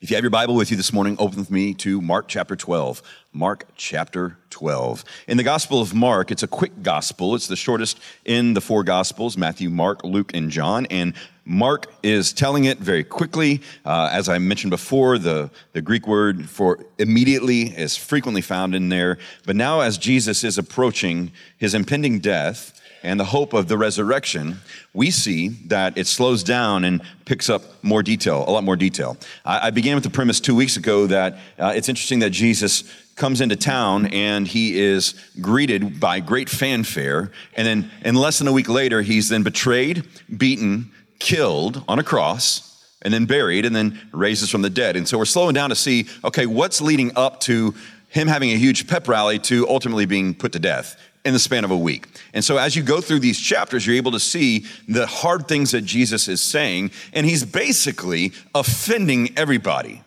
If you have your Bible with you this morning, open with me to Mark chapter 12. Mark chapter 12. In the Gospel of Mark, it's a quick gospel. It's the shortest in the four Gospels Matthew, Mark, Luke, and John. And Mark is telling it very quickly. Uh, as I mentioned before, the, the Greek word for immediately is frequently found in there. But now, as Jesus is approaching his impending death, and the hope of the resurrection, we see that it slows down and picks up more detail, a lot more detail. I, I began with the premise two weeks ago that uh, it's interesting that Jesus comes into town and he is greeted by great fanfare. And then, in less than a week later, he's then betrayed, beaten, killed on a cross, and then buried, and then raises from the dead. And so we're slowing down to see okay, what's leading up to him having a huge pep rally to ultimately being put to death in the span of a week. And so as you go through these chapters, you're able to see the hard things that Jesus is saying, and he's basically offending everybody.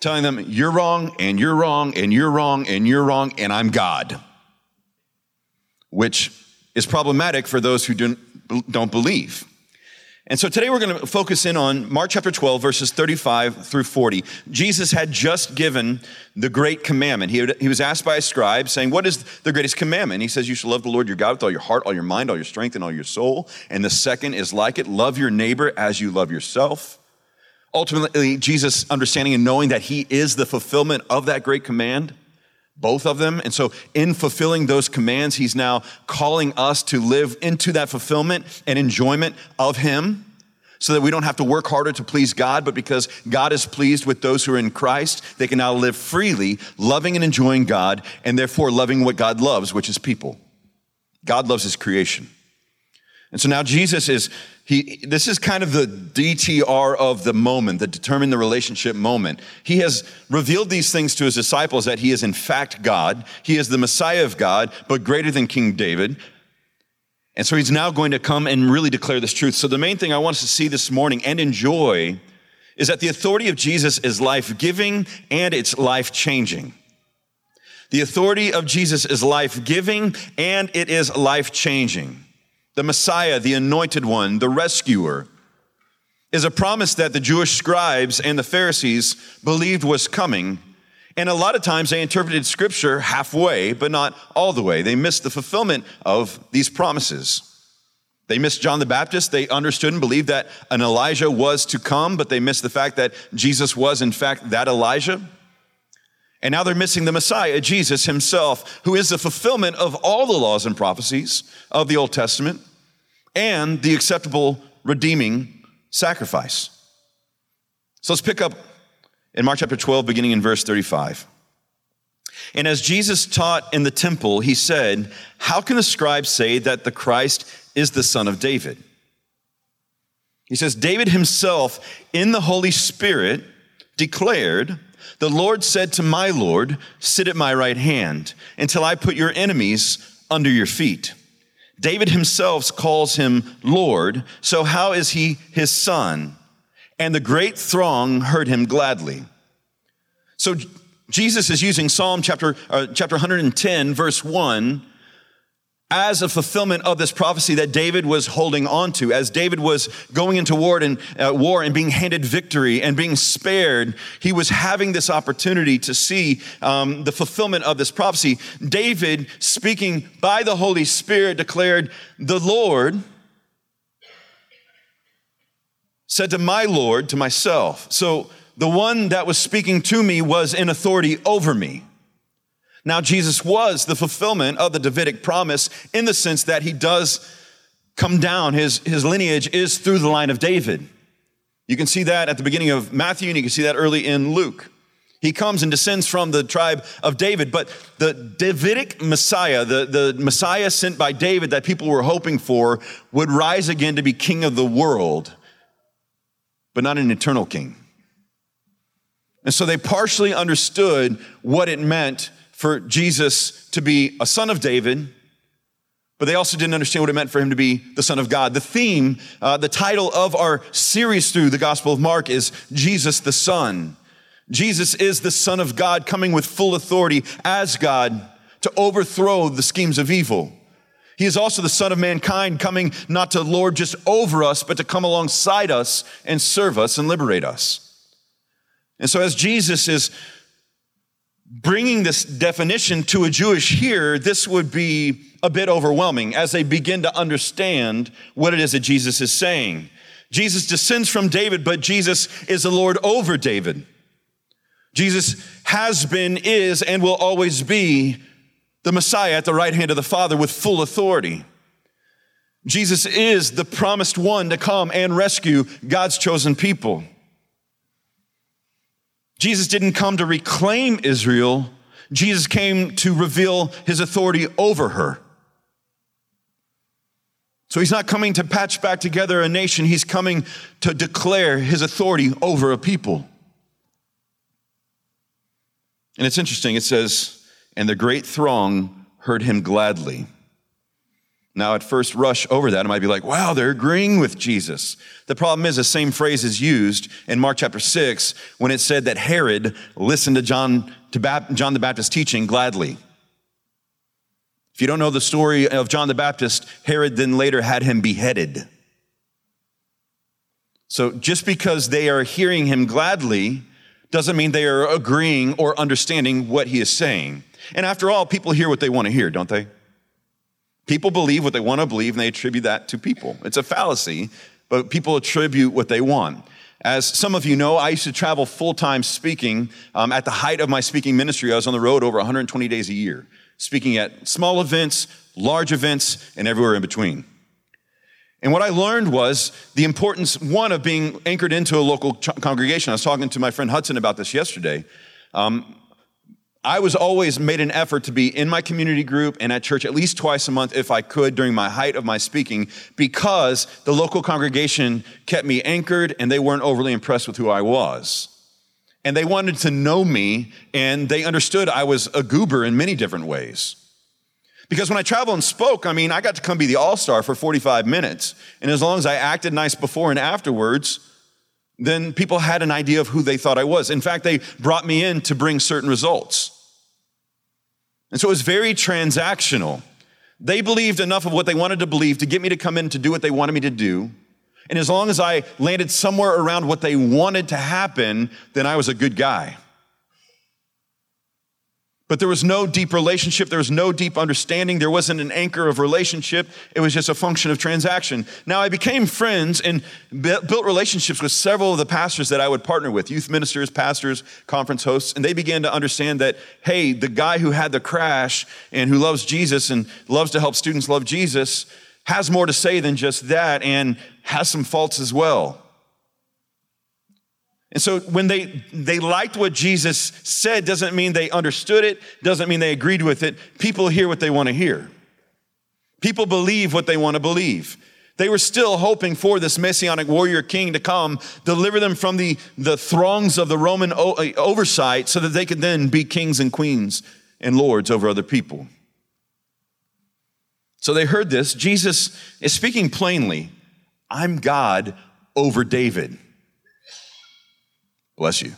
Telling them, you're wrong, and you're wrong, and you're wrong, and you're wrong, and I'm God. Which is problematic for those who don't, believe. And so today we're going to focus in on Mark chapter 12, verses 35 through 40. Jesus had just given the great commandment. He, he was asked by a scribe saying, What is the greatest commandment? He says, You shall love the Lord your God with all your heart, all your mind, all your strength, and all your soul. And the second is like it love your neighbor as you love yourself. Ultimately, Jesus understanding and knowing that he is the fulfillment of that great command both of them. And so, in fulfilling those commands, he's now calling us to live into that fulfillment and enjoyment of him so that we don't have to work harder to please God, but because God is pleased with those who are in Christ, they can now live freely, loving and enjoying God, and therefore loving what God loves, which is people. God loves his creation. And so now Jesus is, he, this is kind of the DTR of the moment, the determine the relationship moment. He has revealed these things to his disciples that he is in fact God. He is the Messiah of God, but greater than King David. And so he's now going to come and really declare this truth. So the main thing I want us to see this morning and enjoy is that the authority of Jesus is life giving and it's life changing. The authority of Jesus is life giving and it is life changing the Messiah, the anointed one, the rescuer, is a promise that the Jewish scribes and the Pharisees believed was coming. And a lot of times they interpreted scripture halfway, but not all the way. They missed the fulfillment of these promises. They missed John the Baptist. They understood and believed that an Elijah was to come, but they missed the fact that Jesus was, in fact, that Elijah. And now they're missing the Messiah, Jesus himself, who is the fulfillment of all the laws and prophecies of the Old Testament and the acceptable redeeming sacrifice. So let's pick up in Mark chapter 12, beginning in verse 35. And as Jesus taught in the temple, he said, How can the scribes say that the Christ is the son of David? He says, David himself in the Holy Spirit declared, The Lord said to my Lord, Sit at my right hand until I put your enemies under your feet. David himself calls him Lord, so how is he his son? And the great throng heard him gladly. So Jesus is using Psalm chapter, uh, chapter 110, verse 1 as a fulfillment of this prophecy that David was holding on to, as David was going into war and, uh, war and being handed victory and being spared, he was having this opportunity to see um, the fulfillment of this prophecy. David, speaking by the Holy Spirit, declared, The Lord said to my Lord, to myself. So the one that was speaking to me was in authority over me. Now, Jesus was the fulfillment of the Davidic promise in the sense that he does come down, his, his lineage is through the line of David. You can see that at the beginning of Matthew, and you can see that early in Luke. He comes and descends from the tribe of David, but the Davidic Messiah, the, the Messiah sent by David that people were hoping for, would rise again to be king of the world, but not an eternal king. And so they partially understood what it meant for Jesus to be a son of David, but they also didn't understand what it meant for him to be the Son of God. The theme, uh, the title of our series through the Gospel of Mark is Jesus the Son. Jesus is the Son of God coming with full authority as God to overthrow the schemes of evil. He is also the Son of mankind coming not to lord just over us, but to come alongside us and serve us and liberate us. And so, as Jesus is bringing this definition to a Jewish here, this would be a bit overwhelming as they begin to understand what it is that Jesus is saying. Jesus descends from David, but Jesus is the Lord over David. Jesus has been, is, and will always be the Messiah at the right hand of the Father with full authority. Jesus is the promised one to come and rescue God's chosen people. Jesus didn't come to reclaim Israel. Jesus came to reveal his authority over her. So he's not coming to patch back together a nation, he's coming to declare his authority over a people. And it's interesting, it says, and the great throng heard him gladly. Now, at first rush over that, it might be like, wow, they're agreeing with Jesus. The problem is the same phrase is used in Mark chapter 6 when it said that Herod listened to John, to John the Baptist teaching gladly. If you don't know the story of John the Baptist, Herod then later had him beheaded. So just because they are hearing him gladly doesn't mean they are agreeing or understanding what he is saying. And after all, people hear what they want to hear, don't they? People believe what they want to believe and they attribute that to people. It's a fallacy, but people attribute what they want. As some of you know, I used to travel full time speaking. Um, at the height of my speaking ministry, I was on the road over 120 days a year, speaking at small events, large events, and everywhere in between. And what I learned was the importance, one, of being anchored into a local ch- congregation. I was talking to my friend Hudson about this yesterday. Um, I was always made an effort to be in my community group and at church at least twice a month if I could during my height of my speaking because the local congregation kept me anchored and they weren't overly impressed with who I was. And they wanted to know me and they understood I was a goober in many different ways. Because when I traveled and spoke, I mean, I got to come be the all star for 45 minutes. And as long as I acted nice before and afterwards, then people had an idea of who they thought I was. In fact, they brought me in to bring certain results. And so it was very transactional. They believed enough of what they wanted to believe to get me to come in to do what they wanted me to do. And as long as I landed somewhere around what they wanted to happen, then I was a good guy. But there was no deep relationship. There was no deep understanding. There wasn't an anchor of relationship. It was just a function of transaction. Now, I became friends and built relationships with several of the pastors that I would partner with youth ministers, pastors, conference hosts. And they began to understand that, hey, the guy who had the crash and who loves Jesus and loves to help students love Jesus has more to say than just that and has some faults as well. And so when they, they liked what Jesus said, doesn't mean they understood it, doesn't mean they agreed with it. People hear what they want to hear. People believe what they want to believe. They were still hoping for this messianic warrior king to come, deliver them from the, the throngs of the Roman o- uh, oversight so that they could then be kings and queens and lords over other people. So they heard this. Jesus is speaking plainly I'm God over David. Bless you.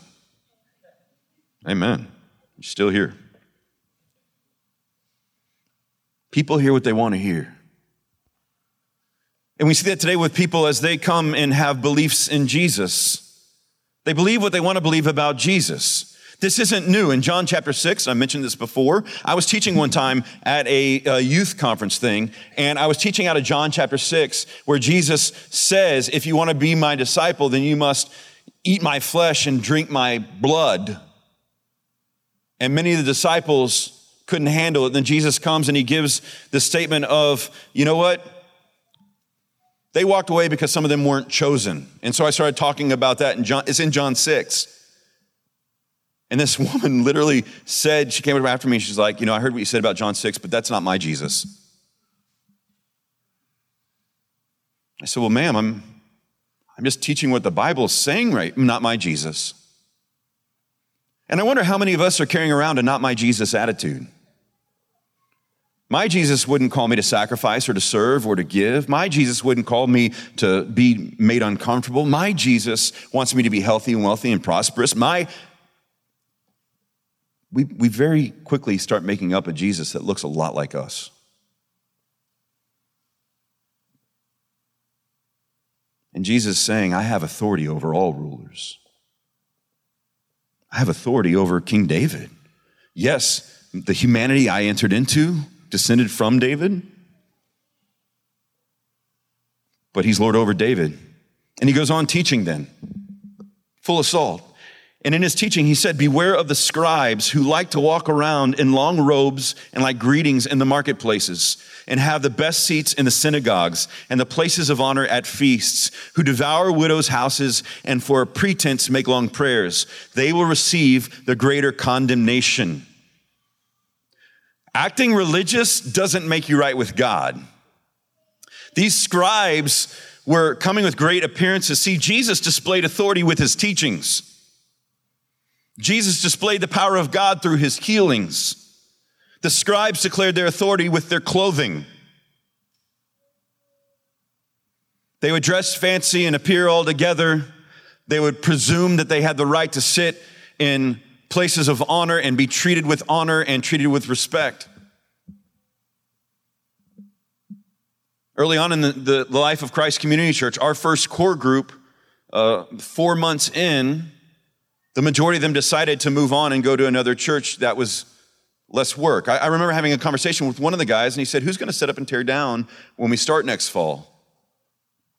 Amen. You're still here. People hear what they want to hear. And we see that today with people as they come and have beliefs in Jesus. They believe what they want to believe about Jesus. This isn't new. In John chapter 6, I mentioned this before. I was teaching one time at a, a, youth conference thing, and I was teaching out of John chapter 6, where Jesus says, If you want to be my disciple, then you must eat my flesh and drink my blood. And many of the disciples couldn't handle it. Then Jesus comes and he gives the statement of, you know what? They walked away because some of them weren't chosen. And so I started talking about that in John, it's in John 6. And this woman literally said, she came up after me, she's like, you know, I heard what you said about John 6, but that's not my Jesus. I said, well, ma'am, I'm I'm just teaching what the Bible is saying, right? Not my Jesus. And I wonder how many of us are carrying around a not my Jesus attitude. My Jesus wouldn't call me to sacrifice or to serve or to give. My Jesus wouldn't call me to be made uncomfortable. My Jesus wants me to be healthy and wealthy and prosperous. My we, we very quickly start making up a Jesus that looks a lot like us. And Jesus saying, I have authority over all rulers. I have authority over King David. Yes, the humanity I entered into descended from David, but he's Lord over David. And he goes on teaching then, full assault. And in his teaching, he said, Beware of the scribes who like to walk around in long robes and like greetings in the marketplaces and have the best seats in the synagogues and the places of honor at feasts, who devour widows' houses and for a pretense make long prayers. They will receive the greater condemnation. Acting religious doesn't make you right with God. These scribes were coming with great appearances. See, Jesus displayed authority with his teachings. Jesus displayed the power of God through his healings. The scribes declared their authority with their clothing. They would dress fancy and appear all together. They would presume that they had the right to sit in places of honor and be treated with honor and treated with respect. Early on in the, the, life of Christ Community Church, our first core group, uh, four months in, the majority of them decided to move on and go to another church that was less work. I, I remember having a conversation with one of the guys, and he said, Who's going to set up and tear down when we start next fall?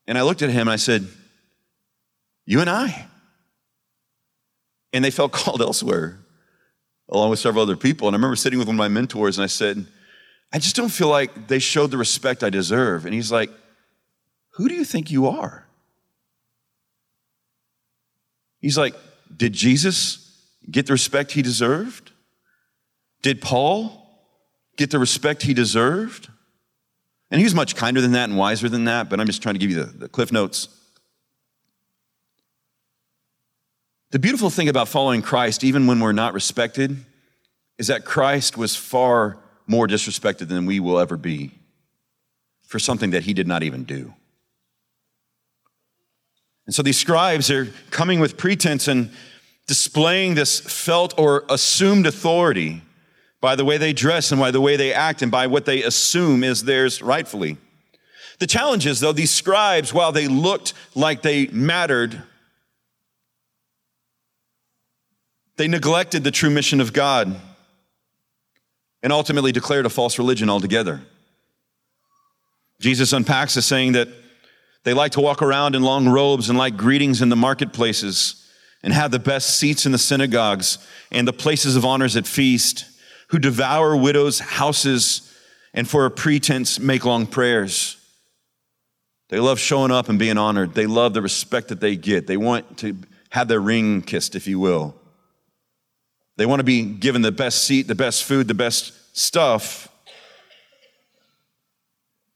And I looked at him and I said, You and I. And they felt called elsewhere, along with several other people. And I remember sitting with one of my mentors, and I said, I just don't feel like they showed the respect I deserve. And he's like, Who do you think you are? He's like, did Jesus get the respect he deserved? Did Paul get the respect he deserved? And he was much kinder than that and wiser than that, but I'm just trying to give you the, the cliff notes. The beautiful thing about following Christ, even when we're not respected, is that Christ was far more disrespected than we will ever be for something that he did not even do. And so these scribes are coming with pretense and displaying this felt or assumed authority by the way they dress and by the way they act and by what they assume is theirs rightfully. The challenge is, though, these scribes, while they looked like they mattered, they neglected the true mission of God and ultimately declared a false religion altogether. Jesus unpacks this saying that they like to walk around in long robes and like greetings in the marketplaces and have the best seats in the synagogues and the places of honors at feast, who devour widows' houses and for a pretense make long prayers. They love showing up and being honored. They love the respect that they get. They want to have their ring kissed, if you will. They want to be given the best seat, the best food, the best stuff.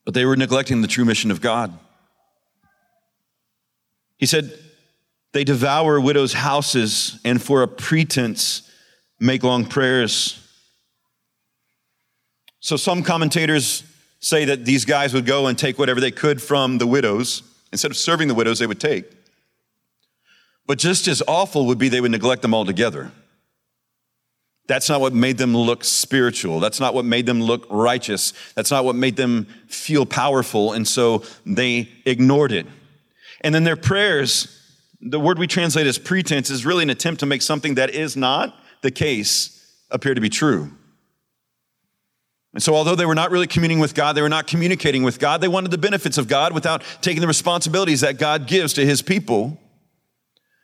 But they were neglecting the true mission of God. He said, They devour widows' houses and for a pretense make long prayers. So some commentators say that these guys would go and take whatever they could from the widows. Instead of serving the widows, they would take. But just as awful would be they would neglect them altogether. That's not what made them look spiritual. That's not what made them look righteous. That's not what made them feel powerful. And so they ignored it. And then their prayers, the word we translate as pretense, is really an attempt to make something that is not the case appear to be true. And so, although they were not really communing with God, they were not communicating with God, they wanted the benefits of God without taking the responsibilities that God gives to his people.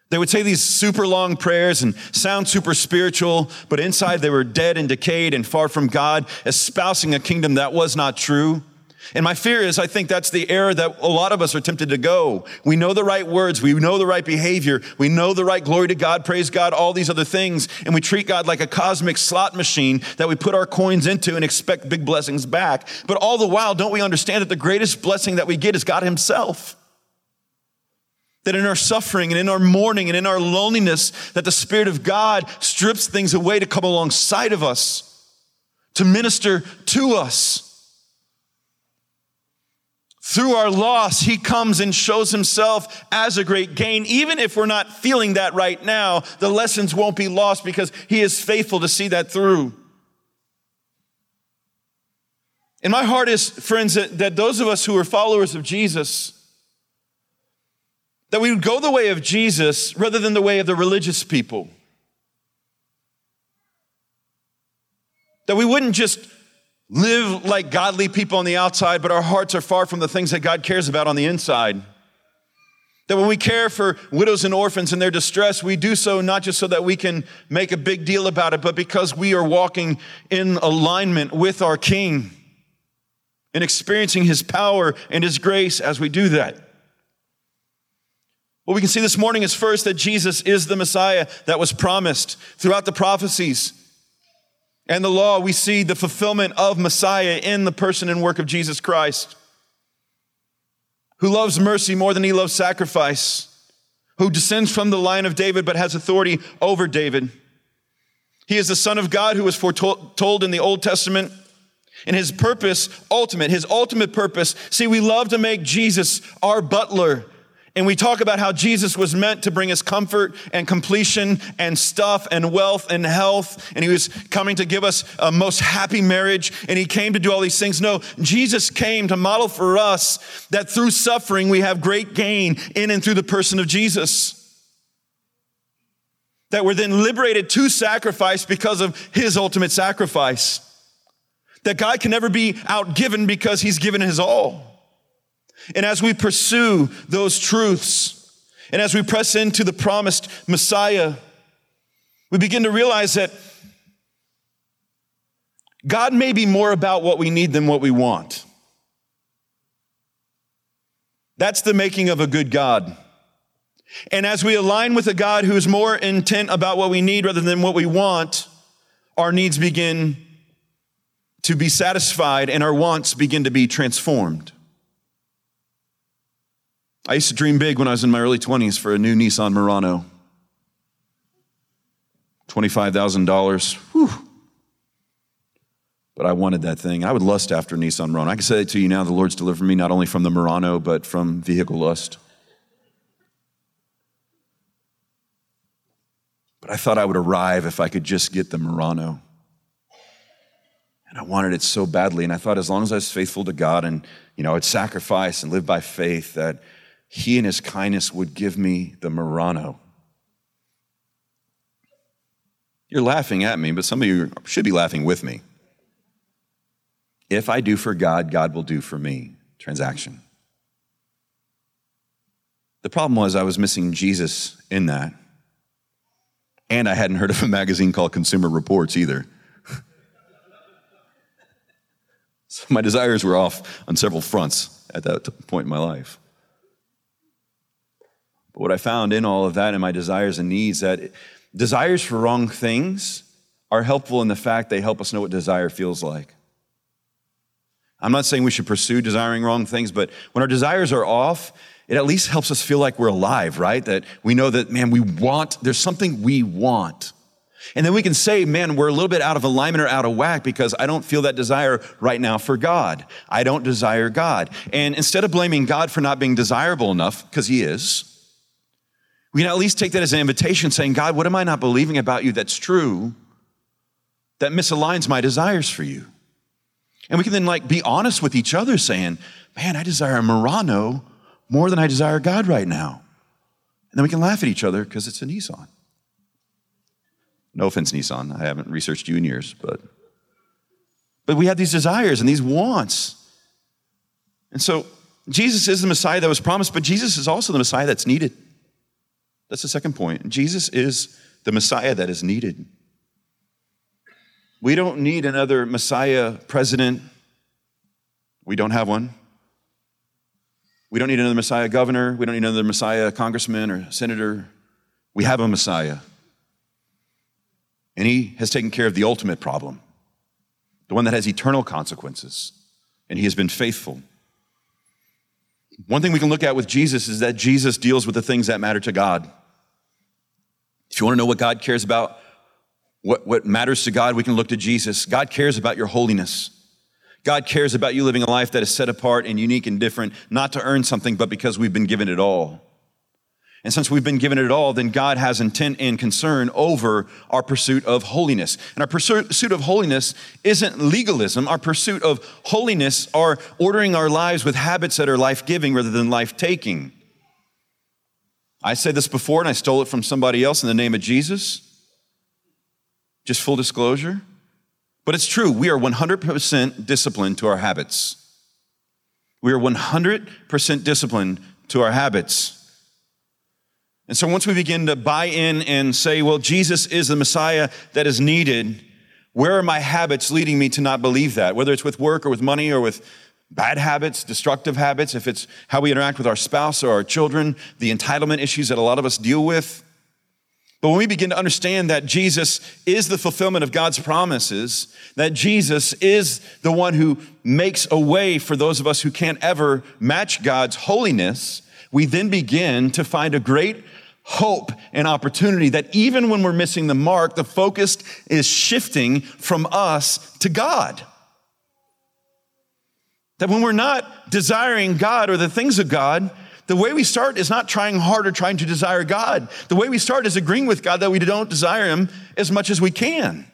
They would say these super long prayers and sound super spiritual, but inside they were dead and decayed and far from God, espousing a kingdom that was not true. And my fear is, I think that's the error that a lot of us are tempted to go. We know the right words, we know the right behavior, we know the right glory to God, praise God, all these other things, and we treat God like a cosmic slot machine that we put our coins into and expect big blessings back. But all the while, don't we understand that the greatest blessing that we get is God Himself? That in our suffering and in our mourning and in our loneliness, that the Spirit of God strips things away to come alongside of us, to minister to us. Through our loss, he comes and shows himself as a great gain. Even if we're not feeling that right now, the lessons won't be lost because he is faithful to see that through. And my heart is, friends, that, that those of us who are followers of Jesus, that we would go the way of Jesus rather than the way of the religious people. That we wouldn't just live like godly people on the outside, but our hearts are far from the things that God cares about on the inside. That when we care for widows and orphans in their distress, we do so not just so that we can make a big deal about it, but because we are walking in alignment with our King and experiencing His power and His grace as we do that. What we can see this morning is first that Jesus is the Messiah that was promised throughout the prophecies and the law. We see the fulfillment of Messiah in the person and work of Jesus Christ who loves mercy more than he loves sacrifice, who descends from the line of David but has authority over David. He is the Son of God who was foretold in the Old Testament. And his purpose, ultimate, his ultimate purpose. See, we love to make Jesus our butler and we talk about how Jesus was meant to bring us comfort and completion and stuff and wealth and health. And he was coming to give us a most happy marriage. And he came to do all these things. No, Jesus came to model for us that through suffering we have great gain in and through the person of Jesus. That we're then liberated to sacrifice because of his ultimate sacrifice. That God can never be outgiven because he's given his all. And as we pursue those truths, and as we press into the promised Messiah, we begin to realize that God may be more about what we need than what we want. That's the making of a good God. And as we align with a God who is more intent about what we need rather than what we want, our needs begin to be satisfied and our wants begin to be transformed. I used to dream big when I was in my early 20s for a new Nissan Murano. $25,000. Whew. But I wanted that thing. I would lust after Nissan Murano. I can say to you now the Lord's delivered me not only from the Murano, but from vehicle lust. But I thought I would arrive if I could just get the Murano. And I wanted it so badly. And I thought as long as I was faithful to God and, you know, I'd sacrifice and live by faith, that he in his kindness would give me the Murano. You're laughing at me, but some of you should be laughing with me. If I do for God, God will do for me. Transaction. The problem was I was missing Jesus in that. And I hadn't heard of a magazine called Consumer Reports either. so my desires were off on several fronts at that point in my life. What I found in all of that and my desires and needs that desires for wrong things are helpful in the fact they help us know what desire feels like. I'm not saying we should pursue desiring wrong things, but when our desires are off, it at least helps us feel like we're alive, right? That we know that, man, we want, there's something we want. And then we can say, man, we're a little bit out of alignment or out of whack because I don't feel that desire right now for God. I don't desire God. And instead of blaming God for not being desirable enough, because He is, we can at least take that as an invitation saying, God, what am I not believing about you that's true that misaligns my desires for you? And we can then like be honest with each other saying, man, I desire a Murano more than I desire God right now. And then we can laugh at each other because it's a Nissan. No offense, Nissan. I haven't researched you in years, but but we have these desires and these wants. And so Jesus is the Messiah that was promised, but Jesus is also the Messiah that's needed. That's the second point. Jesus is the Messiah that is needed. We don't need another Messiah president. We don't have one. We don't need another Messiah governor. We don't need another Messiah congressman or senator. We have a Messiah. And he has taken care of the ultimate problem, the one that has eternal consequences. And he has been faithful. One thing we can look at with Jesus is that Jesus deals with the things that matter to God. If you want to know what God cares about, what, what matters to God, we can look to Jesus. God cares about your holiness. God cares about you living a life that is set apart and unique and different, not to earn something, but because we've been given it all. And since we've been given it all, then God has intent and concern over our pursuit of holiness. And our pursuit of holiness isn't legalism. Our pursuit of holiness are ordering our lives with habits that are life giving rather than life taking. I said this before and I stole it from somebody else in the name of Jesus. Just full disclosure. But it's true, we are 100% disciplined to our habits. We are 100% disciplined to our habits. And so once we begin to buy in and say, well, Jesus is the Messiah that is needed, where are my habits leading me to not believe that? Whether it's with work or with money or with bad habits, destructive habits, if it's how we interact with our spouse or our children, the entitlement issues that a lot of us deal with. But when we begin to understand that Jesus is the fulfillment of God's promises, that Jesus is the one who makes a way for those of us who can't ever match God's holiness, we then begin to find a great hope and opportunity that even when we're missing the mark, the focus is shifting from us to God. That when we're not desiring God or the things of God, the way we start is not trying harder, trying to desire God. The way we start is agreeing with God that we don't desire Him as much as we can.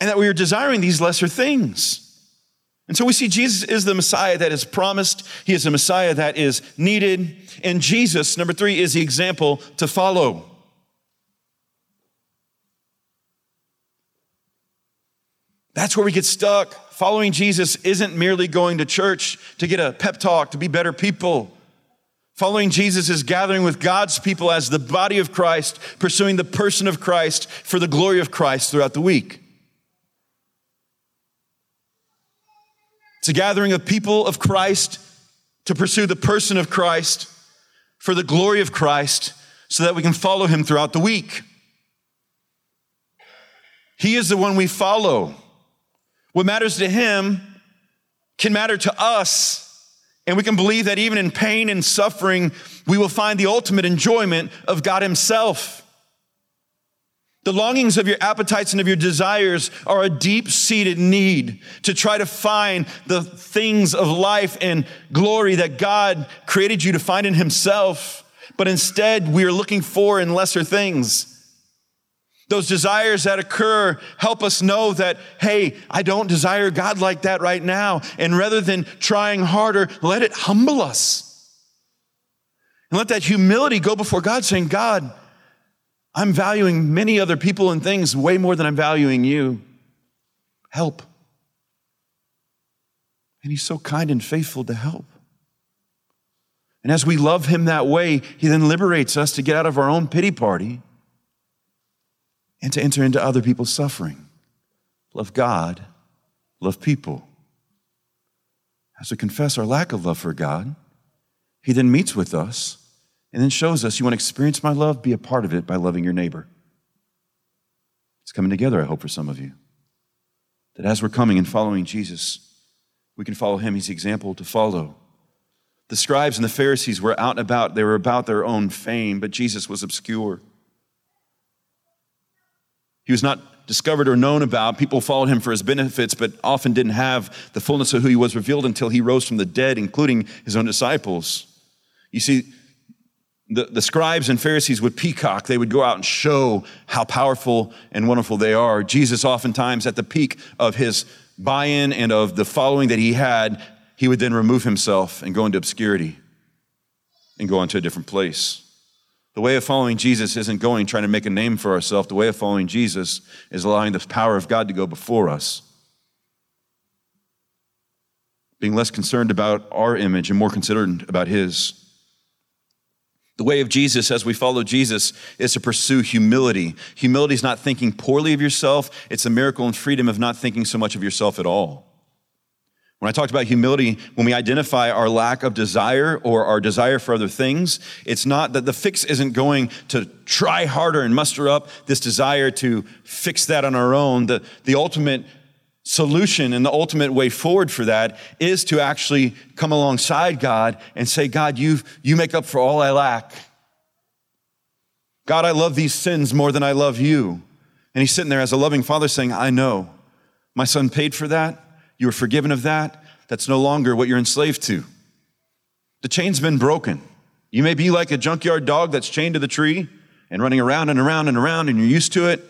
And that we are desiring these lesser things. And so we see Jesus is the Messiah that is promised. He is the Messiah that is needed. And Jesus, number three, is the example to follow. That's where we get stuck. Following Jesus isn't merely going to church to get a pep talk, to be better people. Following Jesus is gathering with God's people as the body of Christ, pursuing the person of Christ for the glory of Christ throughout the week. It's a gathering of people of Christ to pursue the person of Christ for the glory of Christ so that we can follow him throughout the week. He is the one we follow. What matters to him can matter to us. And we can believe that even in pain and suffering, we will find the ultimate enjoyment of God Himself. The longings of your appetites and of your desires are a deep seated need to try to find the things of life and glory that God created you to find in Himself. But instead, we are looking for in lesser things. Those desires that occur help us know that, hey, I don't desire God like that right now. And rather than trying harder, let it humble us. And let that humility go before God, saying, God, I'm valuing many other people and things way more than I'm valuing you. Help. And He's so kind and faithful to help. And as we love Him that way, He then liberates us to get out of our own pity party and to enter into other people's suffering. Love God, love people. As we confess our lack of love for God, He then meets with us and then shows us you want to experience my love, be a part of it by loving your neighbor. It's coming together, I hope, for some of you. That as we're coming and following Jesus, we can follow him. He's the example to follow. The scribes and the Pharisees were out and about, they were about their own fame, but Jesus was obscure. He was not discovered or known about. People followed him for his benefits, but often didn't have the fullness of who he was revealed until he rose from the dead, including his own disciples. You see, the, the scribes and Pharisees would peacock. They would go out and show how powerful and wonderful they are. Jesus, oftentimes, at the peak of his buy in and of the following that he had, he would then remove himself and go into obscurity and go into a different place. The way of following Jesus isn't going trying to make a name for ourselves. The way of following Jesus is allowing the power of God to go before us. Being less concerned about our image and more concerned about His. The way of Jesus as we follow Jesus is to pursue humility. Humility is not thinking poorly of yourself, it's a miracle and freedom of not thinking so much of yourself at all. When I talked about humility, when we identify our lack of desire or our desire for other things, it's not that the fix isn't going to try harder and muster up this desire to fix that on our own. The, the ultimate solution and the ultimate way forward for that is to actually come alongside God and say, God, you you make up for all I lack. God, I love these sins more than I love you. And he's sitting there as a loving father saying, I know. My son paid for that. You were forgiven of that. That's no longer what you're enslaved to. The chain's been broken. You may be like a junkyard dog that's chained to the tree and running around and around and around, and you're used to it.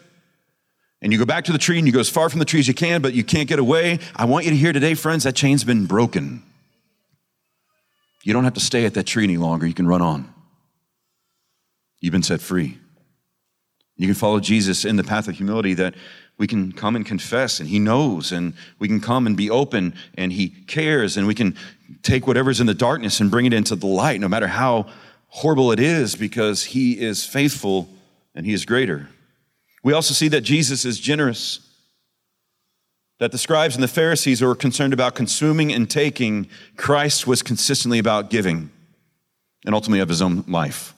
And you go back to the tree and you go as far from the tree as you can, but you can't get away. I want you to hear today, friends, that chain's been broken. You don't have to stay at that tree any longer. You can run on. You've been set free. You can follow Jesus in the path of humility that we can come and confess and he knows and we can come and be open and he cares and we can take whatever's in the darkness and bring it into the light no matter how horrible it is because he is faithful and he is greater. We also see that Jesus is generous. That the scribes and the Pharisees were concerned about consuming and taking, Christ was consistently about giving and ultimately of his own life.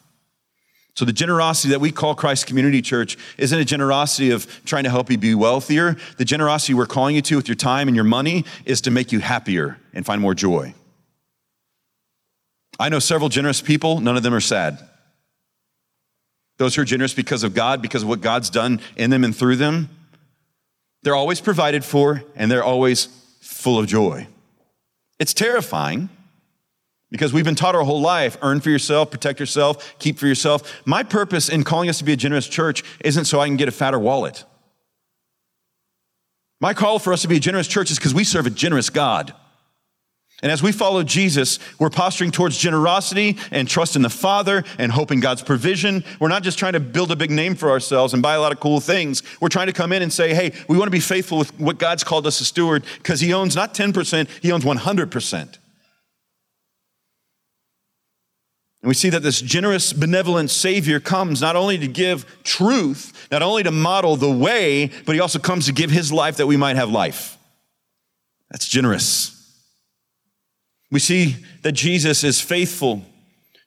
So, the generosity that we call Christ Community Church isn't a generosity of trying to help you be wealthier. The generosity we're calling you to with your time and your money is to make you happier and find more joy. I know several generous people, none of them are sad. Those who are generous because of God, because of what God's done in them and through them, they're always provided for and they're always full of joy. It's terrifying because we've been taught our whole life earn for yourself, protect yourself, keep for yourself. My purpose in calling us to be a generous church isn't so I can get a fatter wallet. My call for us to be a generous church is because we serve a generous God. And as we follow Jesus, we're posturing towards generosity and trust in the Father and hope in God's provision. We're not just trying to build a big name for ourselves and buy a lot of cool things. We're trying to come in and say, hey, we want to be faithful with what God's called us to steward because He owns not 10%, He owns 100%. And we see that this generous, benevolent Savior comes not only to give truth, not only to model the way, but he also comes to give his life that we might have life. That's generous. We see that Jesus is faithful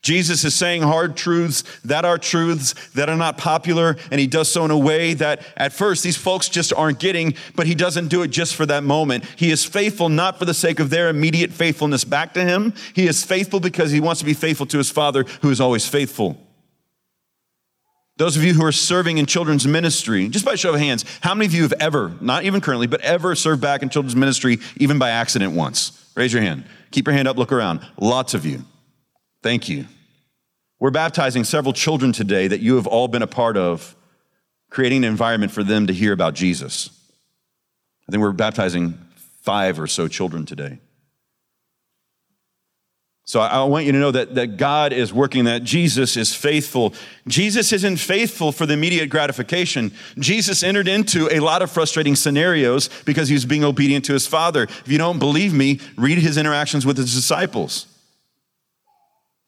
Jesus is saying hard truths that are truths that are not popular, and he does so in a way that at first these folks just aren't getting, but he doesn't do it just for that moment. He is faithful not for the sake of their immediate faithfulness back to him. He is faithful because he wants to be faithful to his Father who is always faithful. Those of you who are serving in children's ministry, just by show of hands, how many of you have ever, not even currently, but ever served back in children's ministry, even by accident once? Raise your hand. Keep your hand up, look around. Lots of you. Thank you. We're baptizing several children today that you have all been a part of, creating an environment for them to hear about Jesus. I think we're baptizing five or so children today. So I want you to know that, that God is working, that Jesus is faithful. Jesus isn't faithful for the immediate gratification. Jesus entered into a lot of frustrating scenarios because he was being obedient to his Father. If you don't believe me, read his interactions with his disciples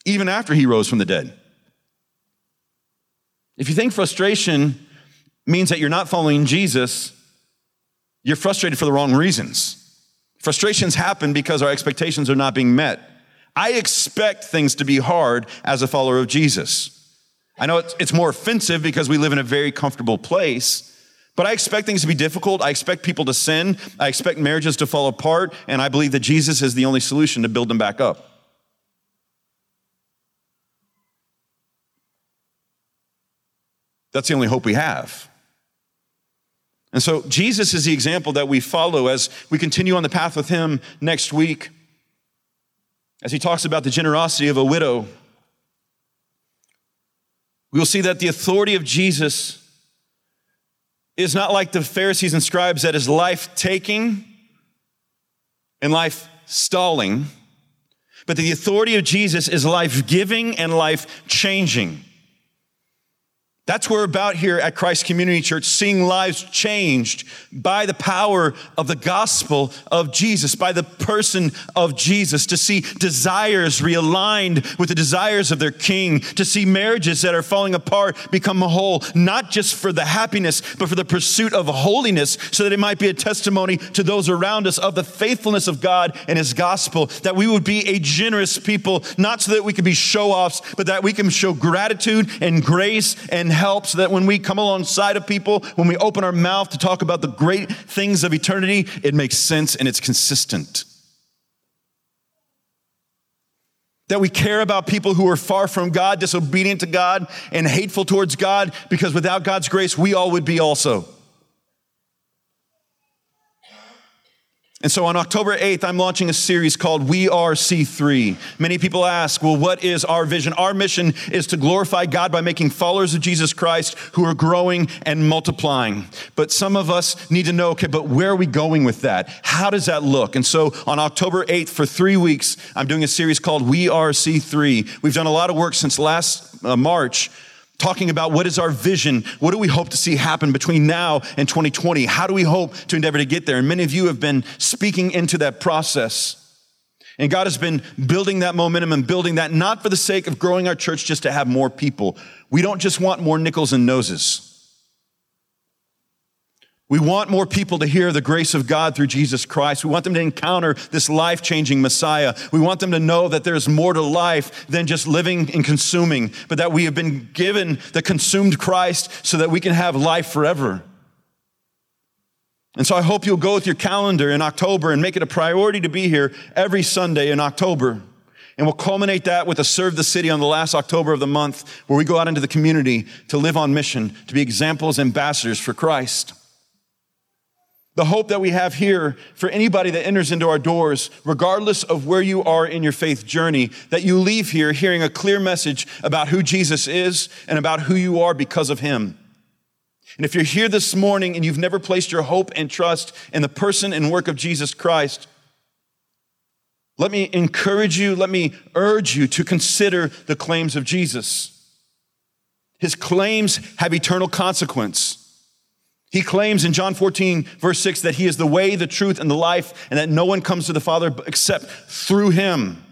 even after he rose from the dead. If you think frustration means that you're not following Jesus, you're frustrated for the wrong reasons. Frustrations happen because our expectations are not being met. I expect things to be hard as a follower of Jesus. I know it's, more offensive because we live in a very comfortable place, but I expect things to be difficult. I expect people to sin. I expect marriages to fall apart. And I believe that Jesus is the only solution to build them back up. That's the only hope we have. And so Jesus is the example that we follow as we continue on the path with him next week. As he talks about the generosity of a widow, we will see that the authority of Jesus is not like the Pharisees and scribes that is life taking and life stalling, but the authority of Jesus is life giving and life changing. That's what we're about here at Christ Community Church, seeing lives changed by the power of the gospel of Jesus, by the person of Jesus, to see desires realigned with the desires of their king, to see marriages that are falling apart become whole, not just for the happiness, but for the pursuit of holiness, so that it might be a testimony to those around us of the faithfulness of God and his gospel, that we would be a generous people, not so that we could be show offs, but that we can show gratitude and grace and help so that when we come alongside of people, when we open our mouth to talk about the great things of eternity, it makes sense and it's consistent. That we care about people who are far from God, disobedient to God, and hateful towards God, because without God's grace, we all would be also. And so on October 8th, I'm launching a series called We Are C3. Many people ask, well, what is our vision? Our mission is to glorify God by making followers of Jesus Christ who are growing and multiplying. But some of us need to know, okay, but where are we going with that? How does that look? And so on October 8th, for three weeks, I'm doing a series called We Are C3. We've done a lot of work since last uh, March talking about what is our vision? What do we hope to see happen between now and 2020? How do we hope to endeavor to get there? And many of you have been speaking into that process. And God has been building that momentum and building that not for the sake of growing our church just to have more people. We don't just want more nickels and noses. We want more people to hear the grace of God through Jesus Christ. We want them to encounter this life changing Messiah. We want them to know that there's more to life than just living and consuming, but that we have been given the consumed Christ so that we can have life forever. And so I hope you'll go with your calendar in October and make it a priority to be here every Sunday in October. And we'll culminate that with a Serve the City on the last October of the month, where we go out into the community to live on mission, to be examples, ambassadors for Christ. The hope that we have here for anybody that enters into our doors, regardless of where you are in your faith journey, that you leave here hearing a clear message about who Jesus is and about who you are because of him. And if you're here this morning and you've never placed your hope and trust in the person and work of Jesus Christ, let me encourage you, let me urge you to consider the claims of Jesus. His claims have eternal consequence. He claims in John 14, verse 6, that he is the way, the truth, and the life, and that no one comes to the Father except through him.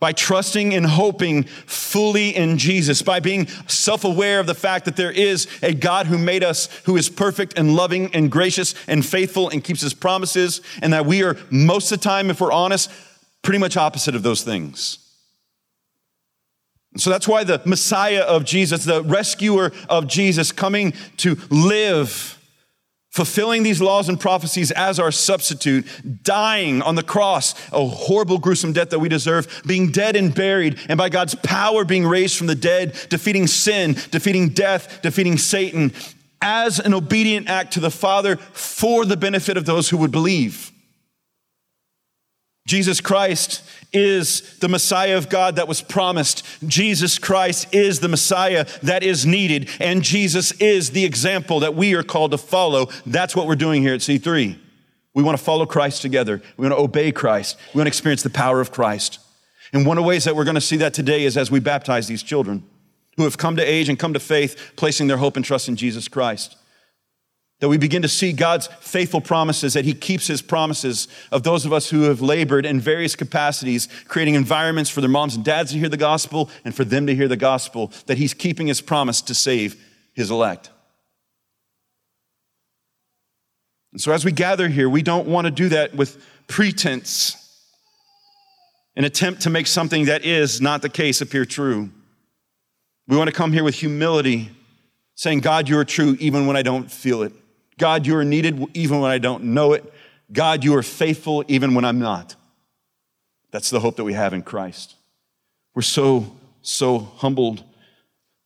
By trusting and hoping fully in Jesus, by being self aware of the fact that there is a God who made us, who is perfect and loving and gracious and faithful and keeps his promises, and that we are, most of the time, if we're honest, pretty much opposite of those things. So that's why the Messiah of Jesus, the rescuer of Jesus, coming to live, fulfilling these laws and prophecies as our substitute, dying on the cross, a horrible, gruesome death that we deserve, being dead and buried, and by God's power being raised from the dead, defeating sin, defeating death, defeating Satan, as an obedient act to the Father for the benefit of those who would believe. Jesus Christ is the Messiah of God that was promised. Jesus Christ is the Messiah that is needed. And Jesus is the example that we are called to follow. That's what we're doing here at C3. We want to follow Christ together. We want to obey Christ. We want to experience the power of Christ. And one of the ways that we're going to see that today is as we baptize these children who have come to age and come to faith, placing their hope and trust in Jesus Christ that we begin to see God's faithful promises, that He keeps His promises of those of us who have labored in various capacities, creating environments for their moms and dads to hear the gospel and for them to hear the gospel, that He's keeping His promise to save His elect. And so, as we gather here, we don't want to do that with pretense, an attempt to make something that is not the case appear true. We want to come here with humility, saying, God, you are true even when I don't feel it. God, you are needed even when I don't know it. God, you are faithful even when I'm not. That's the hope that we have in Christ. We're so, so humbled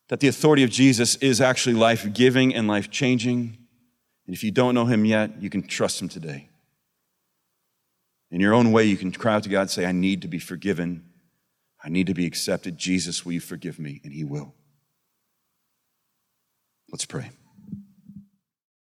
that the authority of Jesus is actually life giving and life changing. And if you don't know him yet, you can trust him today. In your own way, you can cry out to God and say, I need to be forgiven. I need to be accepted. Jesus, will you forgive me? And he will. Let's pray.